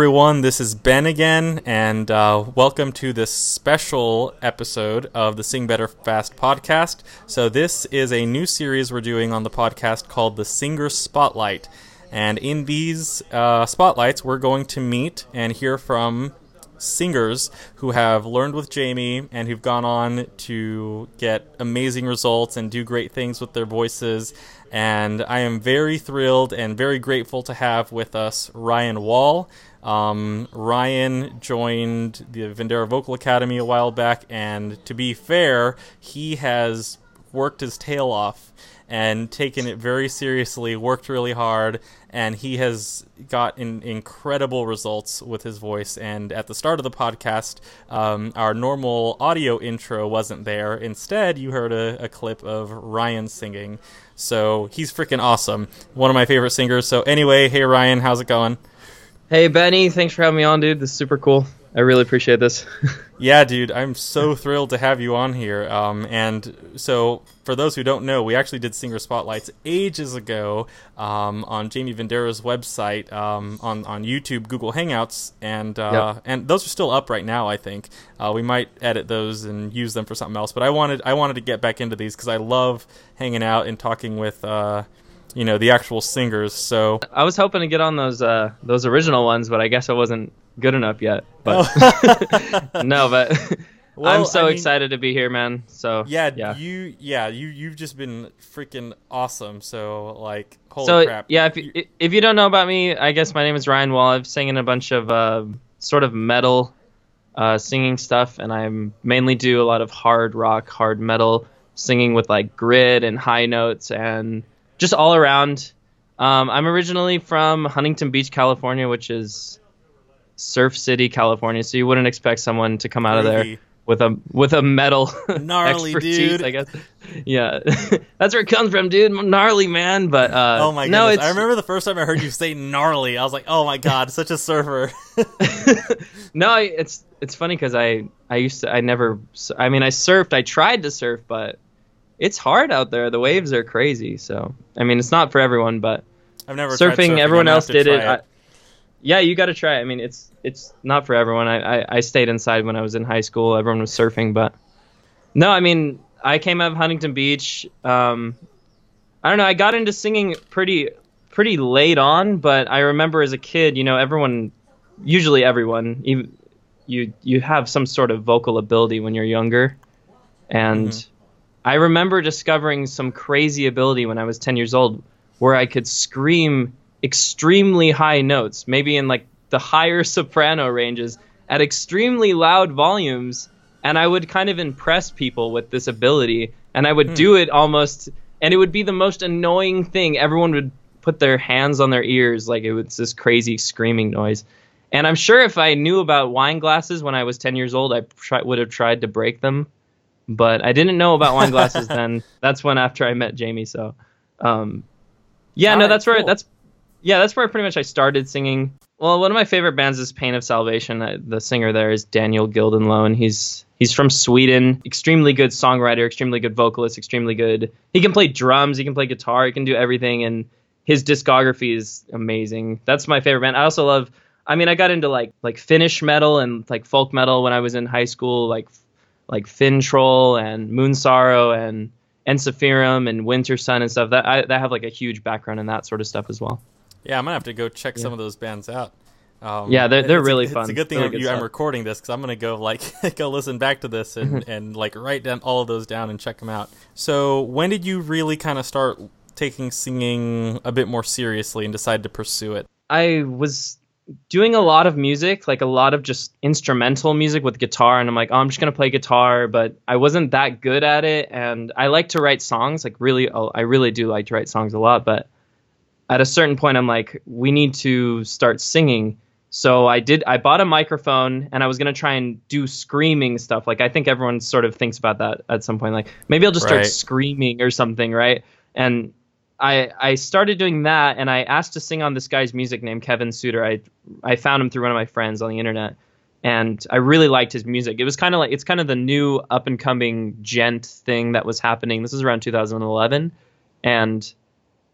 Everyone. This is Ben again, and uh, welcome to this special episode of the Sing Better Fast podcast. So, this is a new series we're doing on the podcast called the Singer Spotlight. And in these uh, spotlights, we're going to meet and hear from singers who have learned with Jamie and who've gone on to get amazing results and do great things with their voices. And I am very thrilled and very grateful to have with us Ryan Wall. Um, Ryan joined the Vendera Vocal Academy a while back, and to be fair, he has worked his tail off and taken it very seriously, worked really hard, and he has got incredible results with his voice. And at the start of the podcast, um, our normal audio intro wasn't there. Instead, you heard a, a clip of Ryan singing. So he's freaking awesome. One of my favorite singers. So, anyway, hey, Ryan, how's it going? Hey, Benny, thanks for having me on, dude. This is super cool. I really appreciate this. yeah, dude, I'm so thrilled to have you on here. Um, and so, for those who don't know, we actually did singer spotlights ages ago um, on Jamie Vendera's website um, on on YouTube, Google Hangouts, and uh, yep. and those are still up right now. I think uh, we might edit those and use them for something else. But I wanted I wanted to get back into these because I love hanging out and talking with. Uh, you know the actual singers. So I was hoping to get on those uh, those original ones, but I guess I wasn't good enough yet. But oh. no, but well, I'm so I mean, excited to be here, man. So yeah, yeah, you yeah you you've just been freaking awesome. So like holy so, crap. Yeah, if you, if you don't know about me, I guess my name is Ryan Wall. I've sang in a bunch of uh, sort of metal uh, singing stuff, and I mainly do a lot of hard rock, hard metal singing with like grit and high notes and just all around. Um, I'm originally from Huntington Beach, California, which is Surf City, California, so you wouldn't expect someone to come out of there with a with a metal gnarly expertise, dude. I guess. Yeah, that's where it comes from, dude. Gnarly man, but uh, oh my no! I remember the first time I heard you say gnarly. I was like, oh my god, such a surfer. no, it's it's funny because I I used to I never I mean I surfed. I tried to surf, but it's hard out there. The waves are crazy. So I mean, it's not for everyone, but I've never surfing. surfing. Everyone else did it. it. I, yeah, you got to try it. I mean, it's it's not for everyone. I, I, I stayed inside when I was in high school. Everyone was surfing, but no, I mean, I came out of Huntington Beach. Um, I don't know. I got into singing pretty pretty late on, but I remember as a kid, you know, everyone, usually everyone, you you you have some sort of vocal ability when you're younger, and mm-hmm. I remember discovering some crazy ability when I was 10 years old, where I could scream extremely high notes, maybe in like the higher soprano ranges at extremely loud volumes, and I would kind of impress people with this ability, and I would hmm. do it almost, and it would be the most annoying thing. Everyone would put their hands on their ears like it was this crazy screaming noise. And I'm sure if I knew about wine glasses when I was 10 years old, I try, would have tried to break them. But I didn't know about wine glasses then. That's when after I met Jamie. So, um, yeah, All no, right, that's cool. where that's yeah, that's where pretty much I started singing. Well, one of my favorite bands is Pain of Salvation. The singer there is Daniel Gildenlow, he's he's from Sweden. Extremely good songwriter, extremely good vocalist, extremely good. He can play drums, he can play guitar, he can do everything, and his discography is amazing. That's my favorite band. I also love. I mean, I got into like like Finnish metal and like folk metal when I was in high school, like like Finntroll and Moonsorrow and Ensiferum and Wintersun and stuff. That I that have like a huge background in that sort of stuff as well. Yeah, I'm gonna have to go check yeah. some of those bands out. Um, yeah, they're they're really fun. It's a good thing really I'm recording this because I'm gonna go like go listen back to this and and like write down all of those down and check them out. So when did you really kind of start taking singing a bit more seriously and decide to pursue it? I was doing a lot of music, like a lot of just instrumental music with guitar, and I'm like, oh, I'm just gonna play guitar, but I wasn't that good at it, and I like to write songs, like really, I really do like to write songs a lot, but at a certain point i'm like we need to start singing. So i did i bought a microphone and i was going to try and do screaming stuff. Like i think everyone sort of thinks about that at some point like maybe i'll just right. start screaming or something right? And I, I started doing that and I asked to sing on this guy's music named Kevin Suter. I I found him through one of my friends on the internet and I really liked his music. It was kind of like it's kind of the new up and coming djent thing that was happening. This is around 2011 and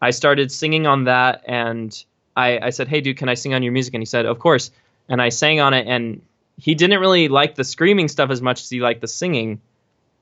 I started singing on that, and I, I said, "Hey, dude, can I sing on your music?" And he said, "Of course." And I sang on it, and he didn't really like the screaming stuff as much as he liked the singing.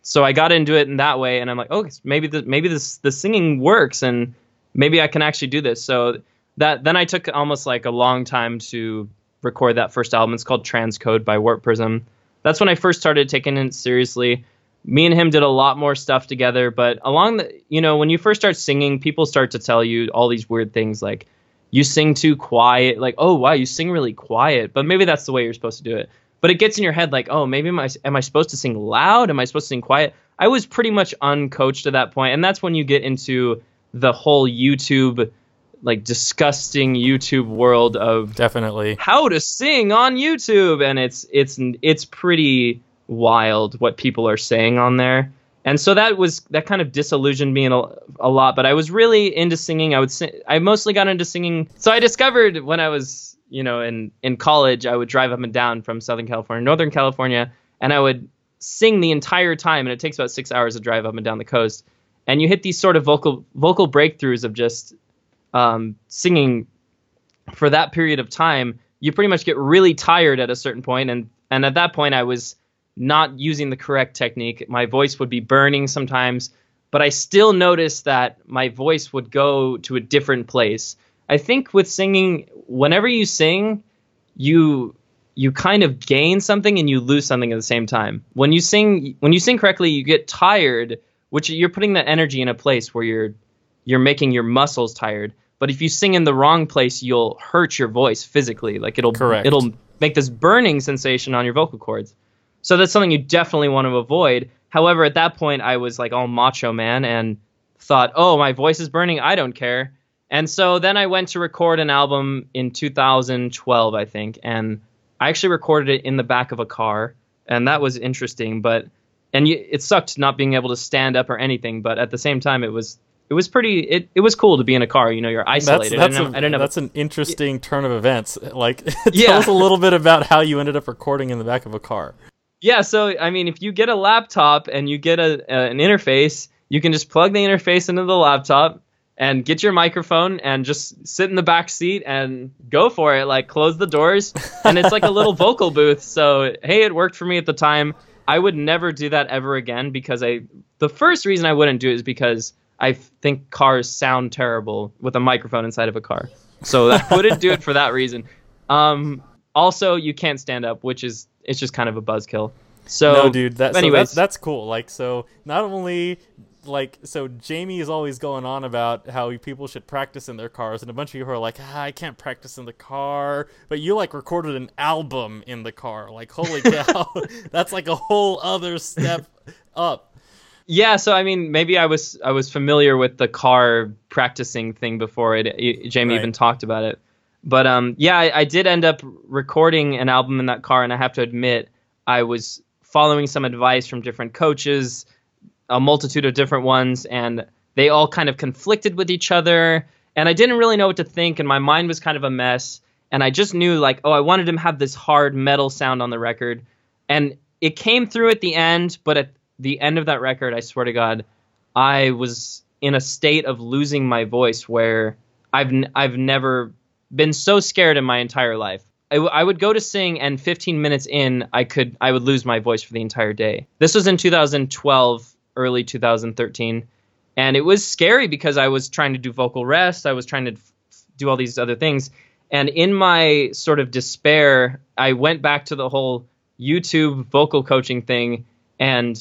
So I got into it in that way, and I'm like, "Oh, maybe the maybe this the singing works, and maybe I can actually do this." So that then I took almost like a long time to record that first album. It's called Transcode by Warp Prism. That's when I first started taking it seriously. Me and him did a lot more stuff together, but along the, you know, when you first start singing, people start to tell you all these weird things like you sing too quiet, like, oh, wow, you sing really quiet, but maybe that's the way you're supposed to do it. But it gets in your head like, oh, maybe am I, am I supposed to sing loud? Am I supposed to sing quiet? I was pretty much uncoached at that point, and that's when you get into the whole YouTube like disgusting YouTube world of definitely how to sing on YouTube, and it's it's it's pretty wild what people are saying on there. And so that was that kind of disillusioned me a, a lot. But I was really into singing. I would sing, I mostly got into singing. So I discovered when I was you know in in college, I would drive up and down from Southern California, Northern California, and I would sing the entire time. And it takes about six hours to drive up and down the coast. And you hit these sort of vocal vocal breakthroughs of just um, singing for that period of time, you pretty much get really tired at a certain point, and and at that point, I was not using the correct technique. My voice would be burning sometimes, but I still noticed that my voice would go to a different place. I think with singing, whenever you sing, you you kind of gain something and you lose something at the same time. When you sing when you sing correctly, you get tired, which you're putting that energy in a place where you're you're making your muscles tired. But if you sing in the wrong place, you'll hurt your voice physically. Like it'll Correct. it'll make this burning sensation on your vocal cords. So that's something you definitely want to avoid. However, at that point, I was like all macho man and thought, oh, my voice is burning. I don't care. And so then I went to record an album in 2012, I think, and I actually recorded it in the back of a car, and that was interesting. But and it sucked not being able to stand up or anything. But at the same time, it was it was pretty. It, it was cool to be in a car. You know, you're isolated. That's, that's, I didn't, a, I that's an interesting turn of events. Like, tell Yeah. us a little bit about how you ended up recording in the back of a car. Yeah, so I mean, if you get a laptop and you get a, a an interface, you can just plug the interface into the laptop and get your microphone and just sit in the back seat and go for it. Like close the doors, and it's like a little vocal booth. So hey, it worked for me at the time. I would never do that ever again because I. The first reason I wouldn't do it is because I think cars sound terrible with a microphone inside of a car. So I wouldn't do it for that reason. Um, also, you can't stand up, which is it's just kind of a buzzkill. So no, dude, that, so anyways, that's, that's cool. Like, so not only like so Jamie is always going on about how people should practice in their cars, and a bunch of people are like, ah, I can't practice in the car. But you like recorded an album in the car. Like, holy cow, that's like a whole other step up. Yeah, so I mean, maybe I was I was familiar with the car practicing thing before it. it- Jamie Right. even talked about it, but um, yeah, I, I did end up recording an album in that car, and I have to admit, I was following some advice from different coaches, a multitude of different ones, and they all kind of conflicted with each other, and I didn't really know what to think, and my mind was kind of a mess, and I just knew like, oh, I wanted to have this hard metal sound on the record, and it came through at the end, but at the end of that record, I swear to God, I was in a state of losing my voice where I've n- I've never been so scared in my entire life. I, w- I would go to sing, and 15 minutes in, I could I would lose my voice for the entire day. This was in 2012, early 2013, and it was scary because I was trying to do vocal rest. I was trying to f- do all these other things, and in my sort of despair, I went back to the whole YouTube vocal coaching thing, and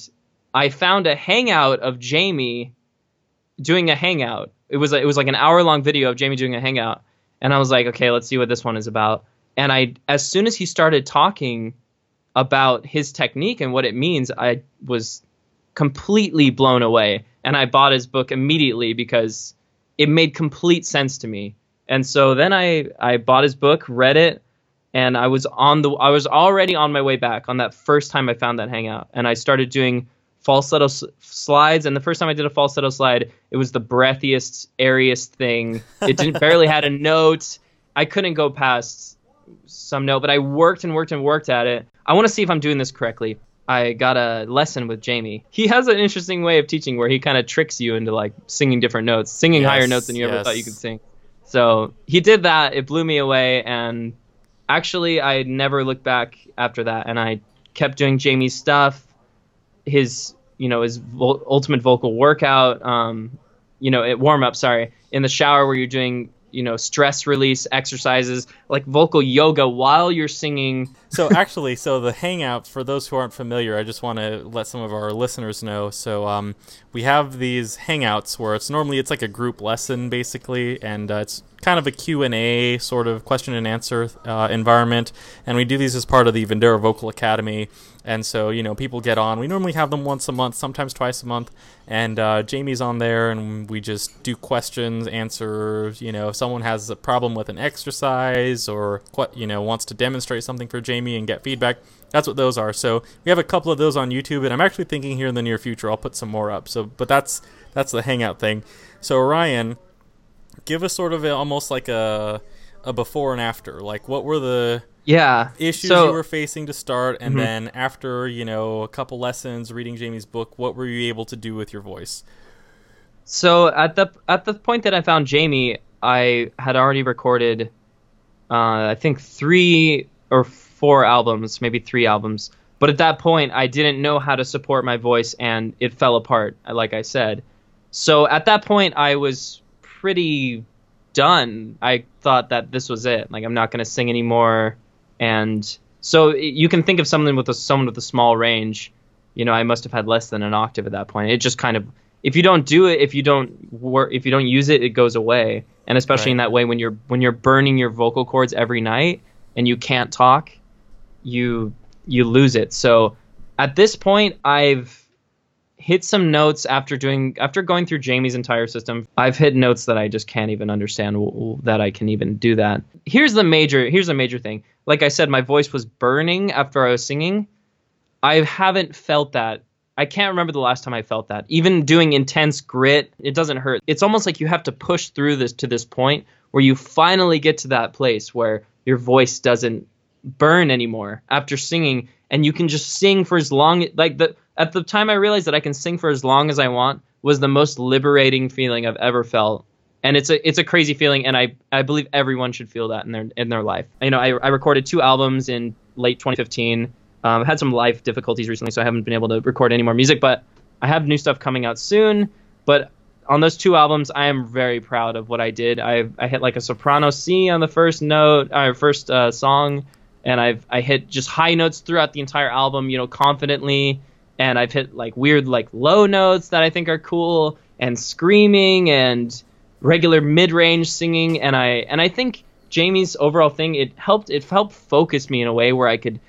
I found a hangout of Jamie doing a hangout. It was it was like an hour long video of Jamie doing a hangout, and I was like, okay, let's see what this one is about. And I, as soon as he started talking about his technique and what it means, I was completely blown away, and I bought his book immediately because it made complete sense to me. And so then I I bought his book, read it, and I was on the I was already on my way back on that first time I found that hangout, and I started doing falsetto s- slides. And the first time I did a falsetto slide, it was the breathiest, airiest thing. It didn't barely had a note. I couldn't go past some note, but I worked and worked and worked at it. I want to see if I'm doing this correctly. I got a lesson with Jamie. He has an interesting way of teaching where he kind of tricks you into like singing different notes, singing higher notes than you ever thought you could sing. So he did that. It blew me away, and actually, I never looked back after that, and I kept doing Jamie's stuff, his you know his vo- ultimate vocal workout, um, you know, it warm up. Sorry, in the shower where you're doing you know stress release exercises like vocal yoga while you're singing so actually so the hangouts for those who aren't familiar i just want to let some of our listeners know. So um, we have these hangouts where it's normally it's like a group lesson basically and uh, it's kind of a q&a sort of question and answer uh, environment. And we do these as part of the vendera vocal academy. And so you know people get on. We normally have them once a month sometimes twice a month. And uh, jamie's on there and we just do questions answers. You know if someone has a problem with an exercise or you know wants to demonstrate something for jamie and get feedback that's what those are so we have a couple of those on youtube and i'm actually thinking here in the near future i'll put some more up so but that's that's the hangout thing so ryan give us sort of a, almost like a a before and after. Like, what were the yeah issues so, you were facing to start, and mm-hmm. then after you know a couple lessons, reading Jamie's book, what were you able to do with your voice? So at the at the point that I found Jamie, I had already recorded, uh, I think three or four albums, maybe three albums. But at that point, I didn't know how to support my voice, and it fell apart. Like I said, so at that point, I was pretty done. I thought that this was it. Like I'm not going to sing anymore. And so you can think of someone with a someone with a small range. You know, I must have had less than an octave at that point. It just kind of if you don't do it, if you don't work, if you don't use it, it goes away. And especially right. in that way, when you're when you're burning your vocal cords every night and you can't talk, you you lose it. So at this point, I've hit some notes after doing after going through Jamie's entire system. I've hit notes that I just can't even understand w- that I can even do that. Here's the major here's the major thing. Like I said, my voice was burning after I was singing. I haven't felt that. I can't remember the last time I felt that. Even doing intense grit, it doesn't hurt. It's almost like you have to push through this to this point where you finally get to that place where your voice doesn't burn anymore after singing and you can just sing for as long like the at the time I realized that I can sing for as long as I want was the most liberating feeling I've ever felt. And it's a it's a crazy feeling, and I, I believe everyone should feel that in their in their life. You know, I, I recorded two albums in late 2015. Um, I had some life difficulties recently, so I haven't been able to record any more music. But I have new stuff coming out soon. But on those two albums, I am very proud of what I did. I I hit like a soprano C on the first note, our first uh, song, and I've I hit just high notes throughout the entire album. You know, confidently and I've hit like weird like low notes that I think are cool and screaming and regular mid-range singing and I and I think Jamie's overall thing it helped it helped focus me in a way where I could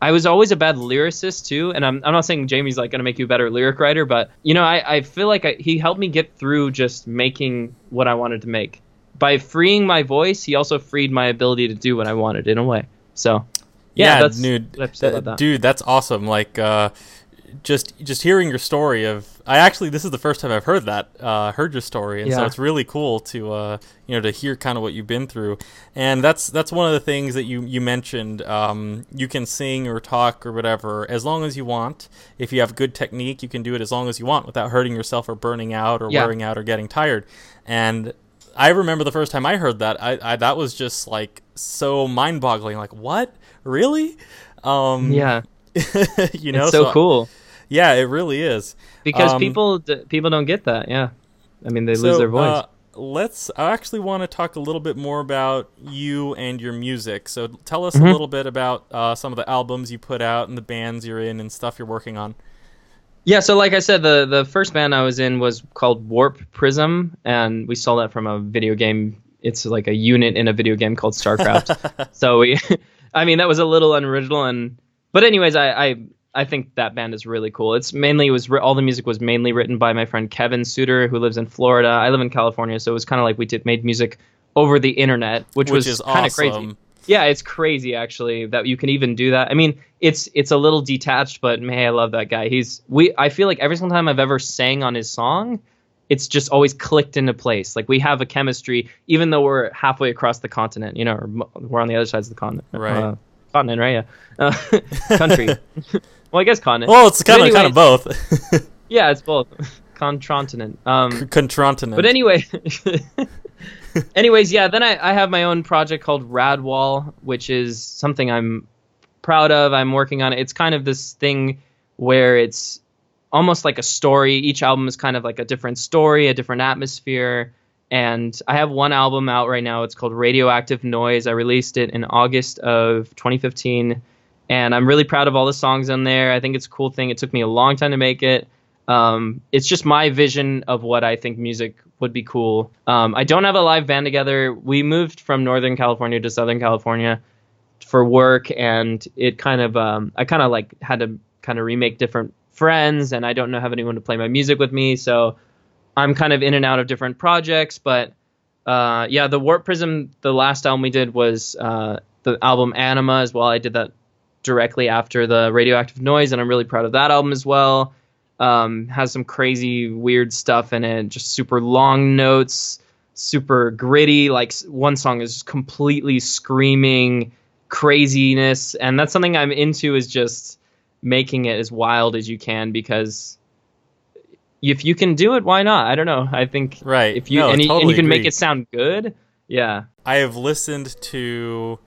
I was always a bad lyricist too, and I'm, I'm not saying Jamie's like gonna make you a better lyric writer, but you know I, I feel like I, he helped me get through just making what I wanted to make. By freeing my voice, he also freed my ability to do what I wanted in a way. So yeah, yeah that's dude, that, dude, that's awesome. Like uh, just just hearing your story of I actually this is the first time I've heard that uh, heard your story and yeah. so it's really cool to uh, you know to hear kind of what you've been through and that's that's one of the things that you you mentioned um, you can sing or talk or whatever as long as you want if you have good technique you can do it as long as you want without hurting yourself or burning out or yeah. wearing out or getting tired and I remember the first time I heard that I, I that was just like so mind boggling like what really um, yeah you know it's so, so cool yeah, it really is. Because um, people people don't get that. Yeah, I mean they so, lose their voice. Uh, let's. I actually want to talk a little bit more about you and your music. So tell us mm-hmm. a little bit about uh, some of the albums you put out and the bands you're in and stuff you're working on. Yeah, so like I said, the the first band I was in was called Warp Prism, and we stole that from a video game. It's like a unit in a video game called StarCraft. so we, I mean, that was a little unoriginal, and but anyways, I, I I think that band is really cool. It's mainly it was all the music was mainly written by my friend Kevin Suter, who lives in Florida. I live in California, so it was kind of like we did made music over the internet, which, which was kind of awesome. crazy. Yeah, it's crazy actually that you can even do that. I mean, it's it's a little detached, but man, I love that guy. He's we. I feel like every single time I've ever sang on his song, it's just always clicked into place. Like we have a chemistry, even though we're halfway across the continent. You know, we're on the other sides of the continent. Right. Uh, continent, right? Yeah. Uh, country. Well, I guess continent. Well, it's kind of kind of both. yeah, it's both. Continent. Um, Continent. But anyway, Anyways, yeah, then I, I have my own project called Radwall, which is something I'm proud of. I'm working on it. It's kind of this thing where it's almost like a story. Each album is kind of like a different story, a different atmosphere. And I have one album out right now. It's called Radioactive Noise. I released it in August of 2015. And I'm really proud of all the songs on there. I think it's a cool thing. It took me a long time to make it. Um, it's just my vision of what I think music would be cool. Um, I don't have a live band together. We moved from Northern California to Southern California for work, and it kind of um, I kind of like had to kind of remake different friends, and I don't know have anyone to play my music with me, so I'm kind of in and out of different projects. But uh, yeah, the Warp Prism, the last album we did was uh, the album Anima as well. I did that directly after the Radioactive Noise, and I'm really proud of that album as well. Um, has some crazy weird stuff in it, just super long notes, super gritty. Like one song is completely screaming craziness, and that's something I'm into. Is just making it as wild as you can because if you can do it, why not? I don't know. I think right. If you no, and, you, totally and you can agree. make it sound good, yeah. I have listened to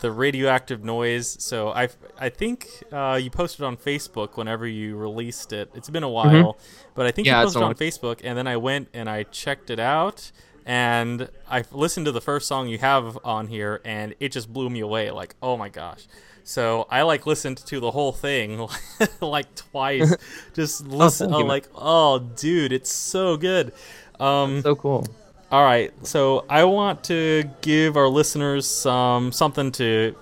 the radioactive noise. So I I think uh, you posted on Facebook whenever you released it. It's been a while, but I think Mm-hmm. Yeah, you posted on Facebook, and then I went and I checked it out. And I listened to the first song you have on here, and it just blew me away. Like, oh my gosh! So I like listened to the whole thing like twice. Just listen, thank oh, you, like, oh, dude, it's so good. Um, So cool. All right, so I want to give our listeners some something to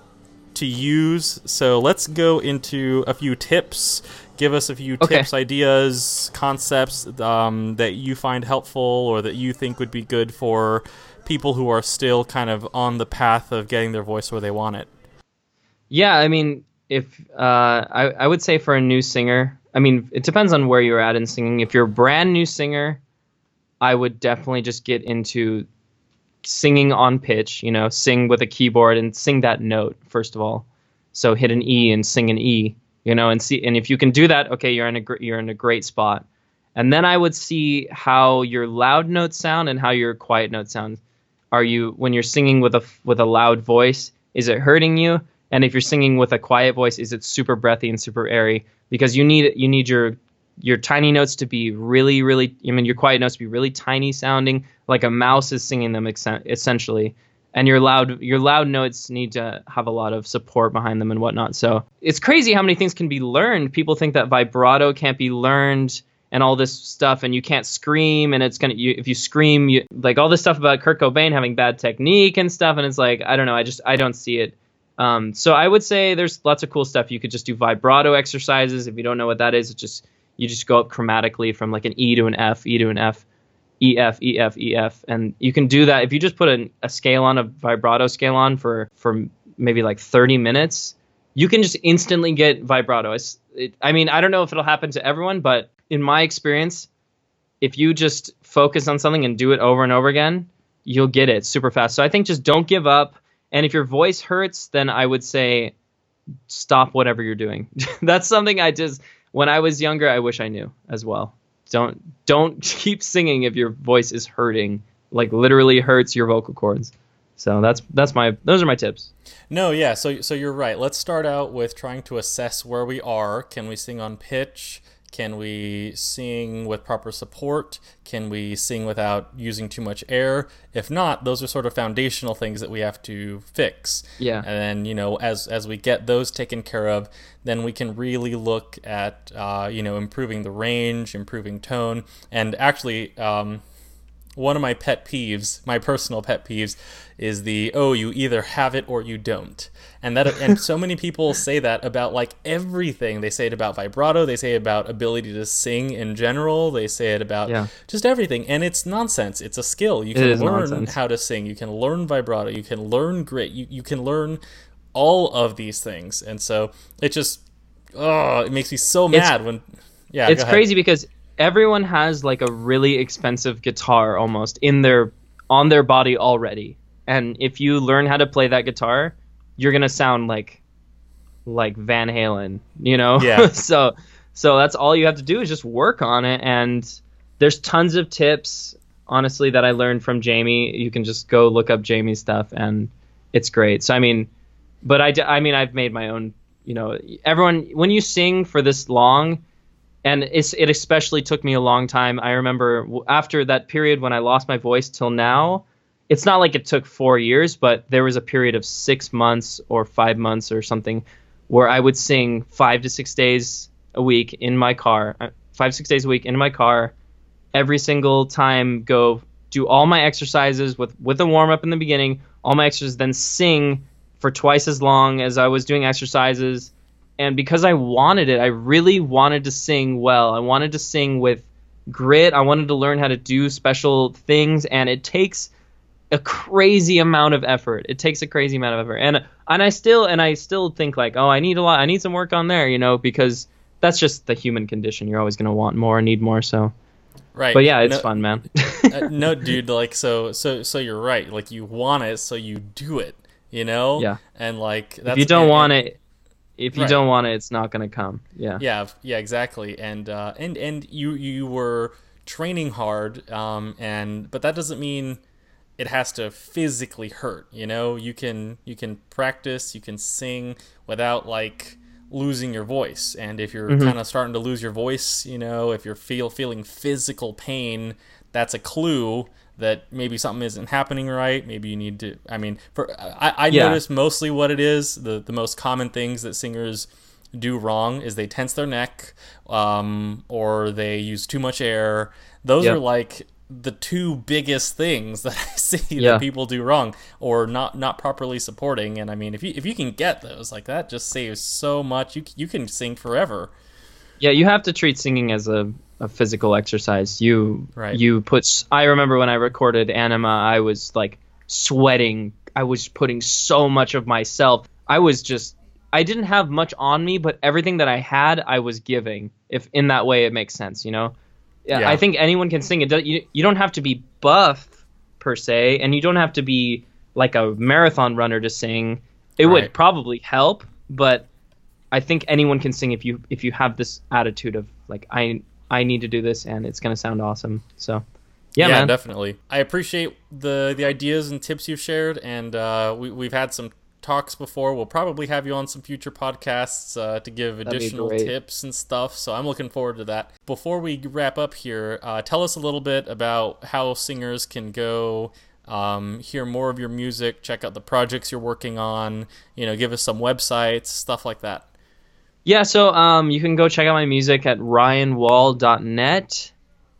to use. So let's go into a few tips. Give us a few Okay. tips, ideas, concepts um, that you find helpful or that you think would be good for people who are still kind of on the path of getting their voice where they want it. Yeah, I mean, if uh, I I would say for a new singer, I mean, it depends on where you're at in singing. If you're a brand new singer, I would definitely just get into singing on pitch. You know, sing with a keyboard and sing that note first of all. So hit an E and sing an E. You know, and see, and if you can do that, okay, you're in a gr- you're in a great spot. And then I would see how your loud notes sound and how your quiet notes sound. Are you when you're singing with a with a loud voice? Is it hurting you? And if you're singing with a quiet voice, is it super breathy and super airy? Because you need you need your your tiny notes to be really really. I mean, your quiet notes to be really tiny sounding, like a mouse is singing them essen- essentially. And your loud your loud notes need to have a lot of support behind them and whatnot. So it's crazy how many things can be learned. People think that vibrato can't be learned and all this stuff and you can't scream and it's gonna you, if you scream you like all this stuff about Kurt Cobain having bad technique and stuff and it's like I don't know I just I don't see it um, so I would say there's lots of cool stuff you could just do vibrato exercises if you don't know what that is it's just you just go up chromatically from like an E to an F E to an F E F E F E F and you can do that if you just put a, a scale on a vibrato scale on for for maybe like 30 minutes you can just instantly get vibrato. It's, it, I mean, I don't know if it'll happen to everyone, but in my experience, if you just focus on something and do it over and over again, you'll get it super fast. So I think just don't give up. And if your voice hurts, then I would say stop whatever you're doing. That's something I just when I was younger, I wish I knew as well. Don't don't keep singing if your voice is hurting, like literally hurts your vocal cords. So that's that's my those are my tips. No, yeah. So so you're right. Let's start out with trying to assess where we are. Can we sing on pitch? Can we sing with proper support? Can we sing without using too much air? If not, those are sort of foundational things that we have to fix. Yeah. And then you know, as as we get those taken care of, then we can really look at uh, you know improving the range, improving tone, and actually. Um, one of my pet peeves, my personal pet peeves, is the oh you either have it or you don't, and that and so many people say that about like everything. They say it about vibrato, they say it about ability to sing in general, they say it about Yeah. just everything, and it's nonsense. It's a skill. You can learn nonsense. how to sing. You can learn vibrato. You can learn grit. You you can learn all of these things, and so it just oh it makes me so It's- mad when yeah it's crazy because everyone has like a really expensive guitar almost in their on their body already and if you learn how to play that guitar you're gonna sound like like van halen you know Yeah. so so that's all you have to do is just work on it and there's tons of tips honestly that I learned from Jamie. You can just go look up Jamie's stuff and it's great. So I mean, but I, d- I mean I've made my own. You know, everyone when you sing for this long, and it especially took me a long time. I remember after that period when I lost my voice till now. It's not like it took four years, but there was a period of six months or five months or something where I would sing five to six days a week in my car, uh, five six days a week in my car, every single time. Go do all my exercises with with a warm up in the beginning, all my exercises, then sing for twice as long as I was doing exercises. And because I wanted it, I really wanted to sing well. I wanted to sing with grit. I wanted to learn how to do special things, and it takes a crazy amount of effort. It takes a crazy amount of effort, and and I still and I still think like, oh, I need a lot. I need some work on there, you know, because that's just the human condition. You're always gonna want more, need more. So, Right. but yeah, it's No- fun, man. uh, no, dude. Like, so, so, so you're right. Like, you want it, so you do it. You know. Yeah. And like, that's, if you don't and- want it, if you Right. don't want it, it's not gonna come. Yeah. Yeah, yeah, exactly. And uh, and and you you were training hard, um, and but that doesn't mean it has to physically hurt. You know, you can you can practice, you can sing without like losing your voice. And if you're kind of starting to lose your voice, you know, if you're feel feeling physical pain, that's a clue that maybe something isn't happening right. Maybe you need to. I mean, for I, I Yeah. noticed mostly what it is. The the most common things that singers do wrong is they tense their neck, um, or they use too much air. Those Yep. are like the two biggest things that I see Yeah. that people do wrong or not not properly supporting. And I mean, if you if you can get those like that, just saves so much. You you can sing forever. Yeah, you have to treat singing as a, a physical exercise. You Right. you put. I remember when I recorded Anima, I was like sweating. I was putting so much of myself. I was just. I didn't have much on me, but everything that I had, I was giving. If in that way it makes sense, you know. Yeah, Yeah. I think anyone can sing. It does, you you don't have to be buff per se, and you don't have to be like a marathon runner to sing. It Right. would probably help, but I think anyone can sing if you if you have this attitude of like I I need to do this and it's gonna sound awesome. So yeah, man. definitely. I appreciate the the ideas and tips you've shared, and uh, we we've had some talks before. We'll probably have you on some future podcasts uh, to give additional tips and stuff. So I'm looking forward to that. Before we wrap up here, uh, tell us a little bit about how singers can go. Um, hear more of your music, check out the projects you're working on, you know, give us some websites, stuff like that. Yeah, so um, you can go check out my music at ryanwall.net.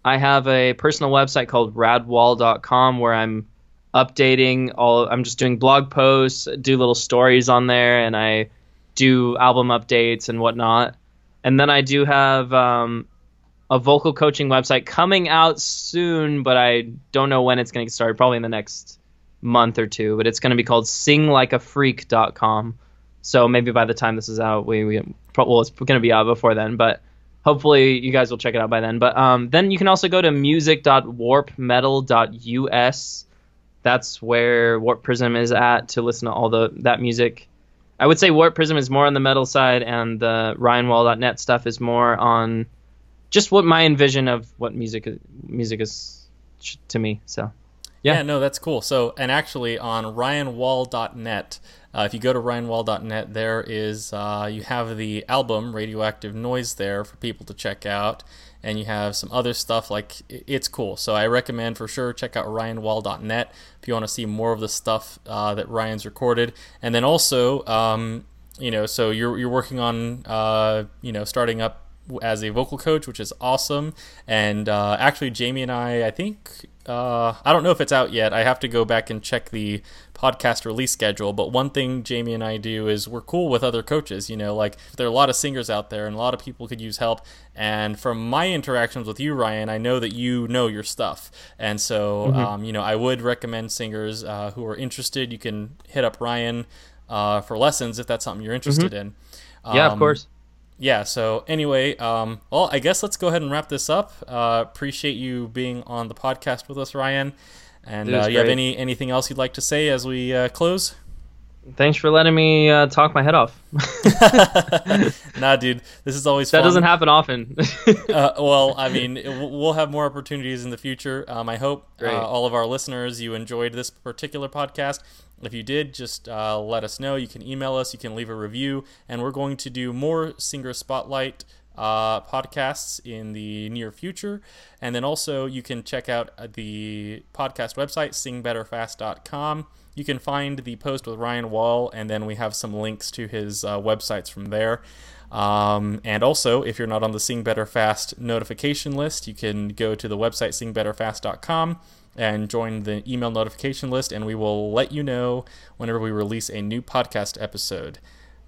I have a personal website called radwall.com where I'm updating all. I'm just doing blog posts, do little stories on there, and I do album updates and whatnot. And then I do have um, a vocal coaching website coming out soon, but I don't know when it's going to get started. Probably in the next month or two. But it's going to be called singlikeafreak.com. So maybe by the time this is out, we, we well, it's going to be out before then, but hopefully you guys will check it out by then. But um, then you can also go to music.warpmetal.us. That's where Warp Prism is at to listen to all the that music. I would say Warp Prism is more on the metal side, and the RyanWall.net stuff is more on just what my envision of what music is, music is to me. So Yeah. Yeah. no, that's cool. So, and actually on ryanwall.net, uh, if you go to ryanwall.net, there is, uh, you have the album Radioactive Noise there for people to check out. And you have some other stuff like it's cool. So I recommend for sure check out ryanwall.net if you want to see more of the stuff uh, that Ryan's recorded. And then also, um, you know, so you're you're working on uh, you know starting up as a vocal coach, which is awesome. And uh, actually, Jamie and I, I think, uh, I don't know if it's out yet. I have to go back and check the podcast release schedule. But one thing Jamie and I do is we're cool with other coaches. You know, like there are a lot of singers out there, and a lot of people could use help. And from my interactions with you, Ryan, I know that you know your stuff. And so, um, you know, I would recommend singers uh, who are interested. You can hit up Ryan uh, for lessons if that's something you're interested in. yeah, of Um, course. yeah so anyway um, well i guess let's go ahead and wrap this up uh, appreciate you being on the podcast with us ryan and uh, you have any anything else you'd like to say as we uh, close Thanks for letting me uh, talk my head off. nah, dude, this is always that fun. doesn't happen often. uh, well, I mean, it- we'll have more opportunities in the future. Um, I hope uh, all of our listeners you enjoyed this particular podcast. If you did, just uh, let us know. You can email us. You can leave a review, and we're going to do more Singer Spotlight uh, podcasts in the near future. And then also, you can check out uh, the podcast website, singbetterfast.com. You can find the post with Ryan Wall, and then we have some links to his uh, websites from there. Um, and also, if you're not on the Sing Better Fast notification list, you can go to the website singbetterfast.com and join the email notification list, and we will let you know whenever we release a new podcast episode.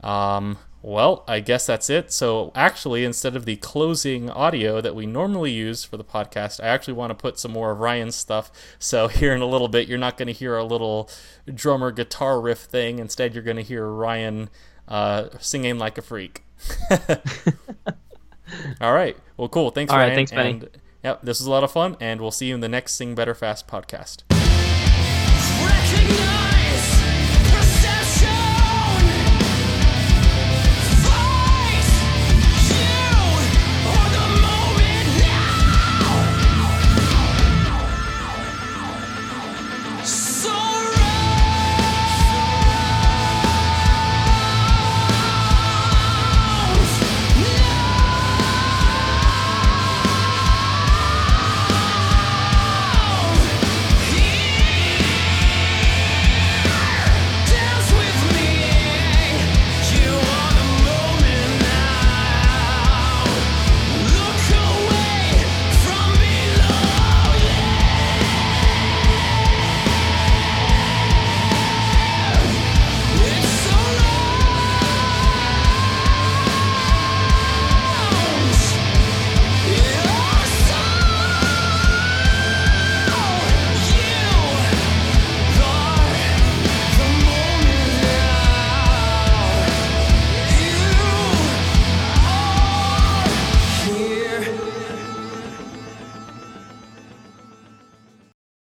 Um, well, I guess that's it. So, actually, instead of the closing audio that we normally use for the podcast, I actually want to put some more of Ryan's stuff. So, here in a little bit, you're not going to hear a little drummer guitar riff thing. Instead, you're going to hear Ryan uh, singing like a freak. All right. Well, cool. Thanks, All right, Ryan. thanks, Benny. And, yep, this was a lot of fun, and we'll see you in the next Sing Better Fast podcast.